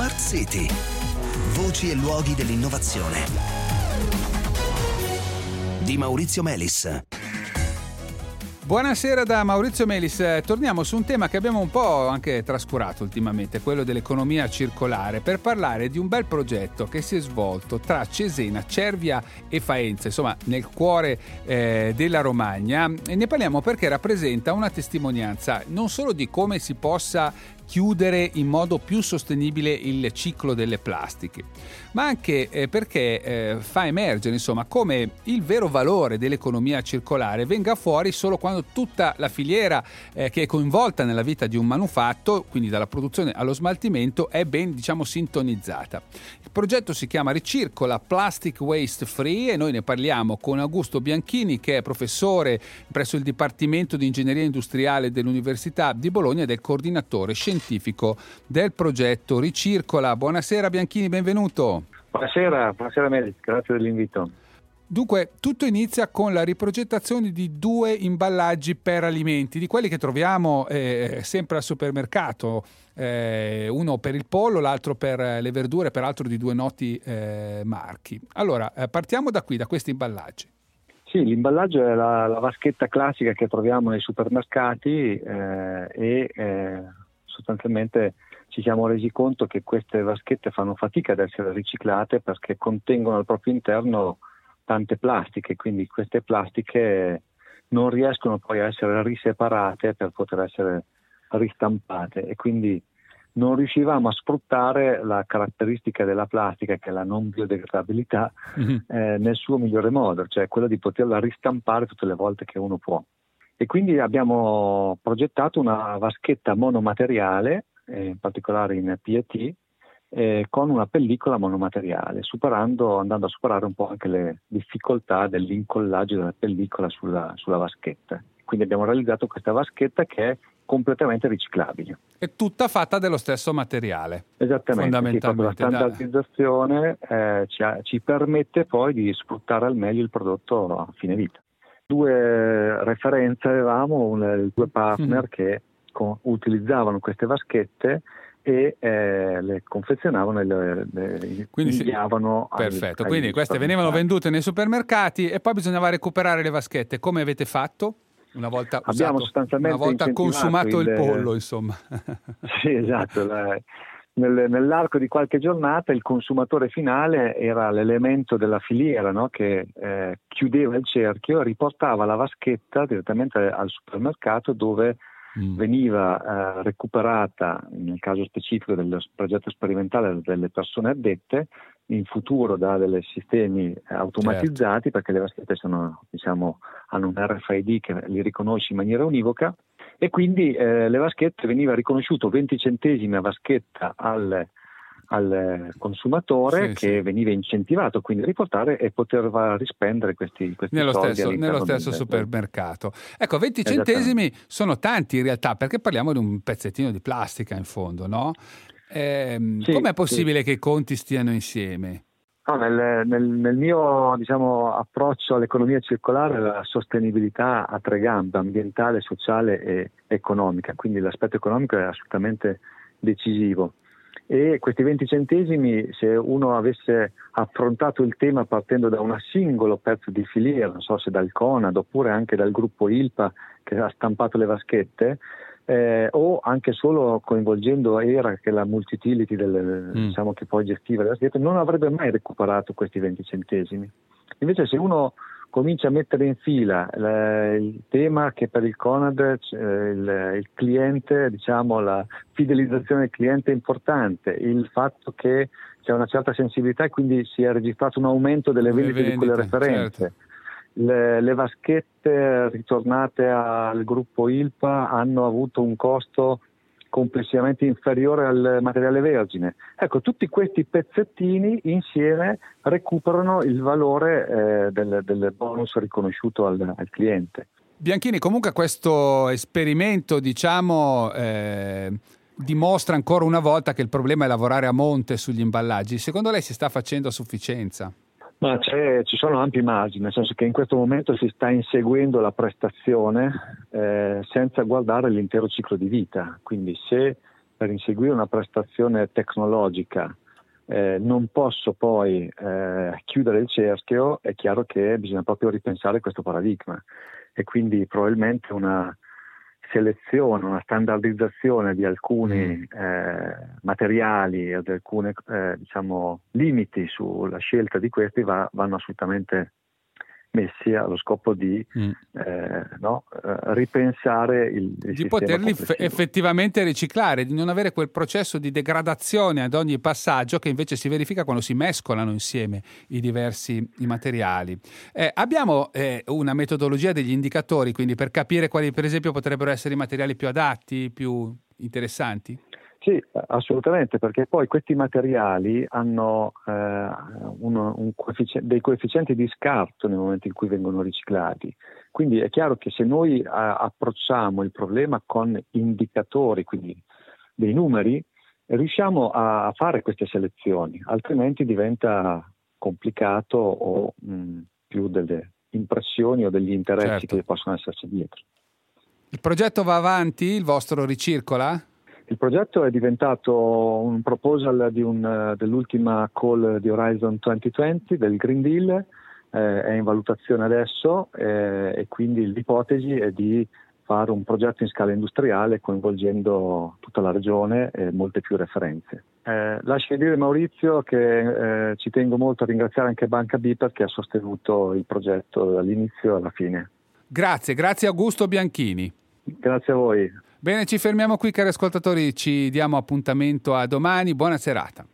Smart City. Voci e luoghi dell'innovazione. Di Maurizio Melis. Buonasera da Maurizio Melis, torniamo su un tema che abbiamo un po' anche trascurato ultimamente, quello dell'economia circolare, per parlare di un bel progetto che si è svolto tra Cesena, Cervia e Faenza, insomma nel cuore eh, della Romagna e ne parliamo perché rappresenta una testimonianza non solo di come si possa chiudere in modo più sostenibile il ciclo delle plastiche, ma anche eh, perché eh, fa emergere insomma, come il vero valore dell'economia circolare venga fuori solo quando tutta la filiera eh, che è coinvolta nella vita di un manufatto, quindi dalla produzione allo smaltimento, è ben diciamo sintonizzata. Il progetto si chiama Ricircola Plastic Waste Free e noi ne parliamo con Augusto Bianchini che è professore presso il Dipartimento di Ingegneria Industriale dell'Università di Bologna ed è coordinatore scientifico scientifico del progetto Ricircola. Buonasera Bianchini, benvenuto. Buonasera, buonasera Melis, grazie dell'invito. Dunque, tutto inizia con la riprogettazione di due imballaggi per alimenti, di quelli che troviamo eh, sempre al supermercato, eh, uno per il pollo, l'altro per le verdure, peraltro di due noti eh, marchi. Allora, eh, partiamo da qui, da questi imballaggi. Sì, l'imballaggio è la, la, vaschetta classica che troviamo nei supermercati eh, e eh, sostanzialmente ci siamo resi conto che queste vaschette fanno fatica ad essere riciclate perché contengono al proprio interno tante plastiche, quindi queste plastiche non riescono poi a essere riseparate per poter essere ristampate e quindi non riuscivamo a sfruttare la caratteristica della plastica, che è la non biodegradabilità, mm-hmm. eh, nel suo migliore modo, cioè quello di poterla ristampare tutte le volte che uno può e quindi abbiamo progettato una vaschetta monomateriale, eh, in particolare in PET, eh, con una pellicola monomateriale, superando, andando a superare un po' anche le difficoltà dell'incollaggio della pellicola sulla, sulla vaschetta. Quindi abbiamo realizzato questa vaschetta che è completamente riciclabile. È tutta fatta dello stesso materiale. Esattamente, fondamentalmente. la standardizzazione eh, ci, ci, permette poi di sfruttare al meglio il prodotto a fine vita due referenze avevamo, un, due partner mm. che con, utilizzavano queste vaschette e eh, le confezionavano e le, le quindi inviavano sì, perfetto, ai, quindi ai queste venivano vendute nei supermercati e poi bisognava recuperare le vaschette come avete fatto? Una volta, Abbiamo usato, sostanzialmente una volta consumato il, il pollo insomma sì esatto la, nel, nell'arco di qualche giornata il consumatore finale era l'elemento della filiera no? che eh, chiudeva il cerchio e riportava la vaschetta direttamente al supermercato dove mm. veniva eh, recuperata, nel caso specifico del progetto sperimentale delle persone addette, in futuro da dei sistemi automatizzati certo. perché le vaschette sono, diciamo, hanno un RFID che li riconosce in maniera univoca e quindi eh, le vaschette veniva riconosciuto 20 centesimi a vaschetta al, al consumatore sì, che sì. veniva incentivato quindi a riportare e poter rispendere questi, questi nello stesso, nello stesso supermercato. Ecco, 20 centesimi sono tanti in realtà perché parliamo di un pezzettino di plastica in fondo, no? Eh, sì, com'è possibile che i conti stiano insieme? No, nel, nel, nel, mio diciamo, approccio all'economia circolare la sostenibilità a tre gambe, ambientale, sociale e economica, quindi l'aspetto economico è assolutamente decisivo. E questi 20 centesimi, se uno avesse affrontato il tema partendo da un singolo pezzo di filiera, non so se dal Conad oppure anche dal gruppo ILPA che ha stampato le vaschette, eh, o anche solo coinvolgendo ERA, che è la multitility del, mm. diciamo, che poi gestiva le vaschette, non avrebbe mai recuperato questi 20 centesimi. Invece se uno comincia a mettere in fila eh, il tema che per il Conad eh, il, il, cliente, diciamo la fidelizzazione del cliente è importante, il fatto che c'è una certa sensibilità e quindi si è registrato un aumento delle vendite, vendite di quelle referenze. Certo le, le vaschette ritornate al gruppo ILPA hanno avuto un costo complessivamente inferiore al materiale vergine. Ecco, tutti questi pezzettini insieme recuperano il valore eh, del, del, bonus riconosciuto al, al, cliente. Bianchini, comunque questo esperimento, diciamo, eh, dimostra ancora una volta che il problema è lavorare a monte sugli imballaggi. Secondo lei si sta facendo a sufficienza? Ma ci sono ampi margini, nel senso che in questo momento si sta inseguendo la prestazione eh, senza guardare l'intero ciclo di vita. Quindi se per inseguire una prestazione tecnologica eh, non posso poi eh, chiudere il cerchio, è chiaro che bisogna proprio ripensare questo paradigma e quindi probabilmente una selezione, una standardizzazione di alcuni mm. eh, materiali o di alcuni eh, diciamo, limiti sulla scelta di questi va, vanno assolutamente messi allo scopo di mm. eh, no, eh, ripensare il, il di poterli f- effettivamente riciclare, di non avere quel processo di degradazione ad ogni passaggio che invece si verifica quando si mescolano insieme i diversi i materiali. Eh, abbiamo eh, una metodologia degli indicatori, quindi per capire quali per esempio potrebbero essere i materiali più adatti, più interessanti? Sì, assolutamente, perché poi questi materiali hanno eh, un, un coefficien- dei coefficienti di scarto nel momento in cui vengono riciclati. Quindi è chiaro che se noi a- approcciamo il problema con indicatori, quindi dei numeri, riusciamo a fare queste selezioni, altrimenti diventa complicato o mh, più delle impressioni o degli interessi certo. che possono esserci dietro. Il progetto va avanti, il vostro ricircola? Il progetto è diventato un proposal un, dell'ultima call di Horizon 2020 del Green Deal, eh, è in valutazione adesso eh, e quindi l'ipotesi è di fare un progetto in scala industriale coinvolgendo tutta la regione e molte più referenze. Eh, lasci dire Maurizio che eh, ci tengo molto a ringraziare anche Banca Biper che ha sostenuto il progetto dall'inizio alla fine. Grazie, grazie Augusto Bianchini. Grazie a voi. Bene, ci fermiamo qui cari ascoltatori, ci diamo appuntamento a domani, buona serata.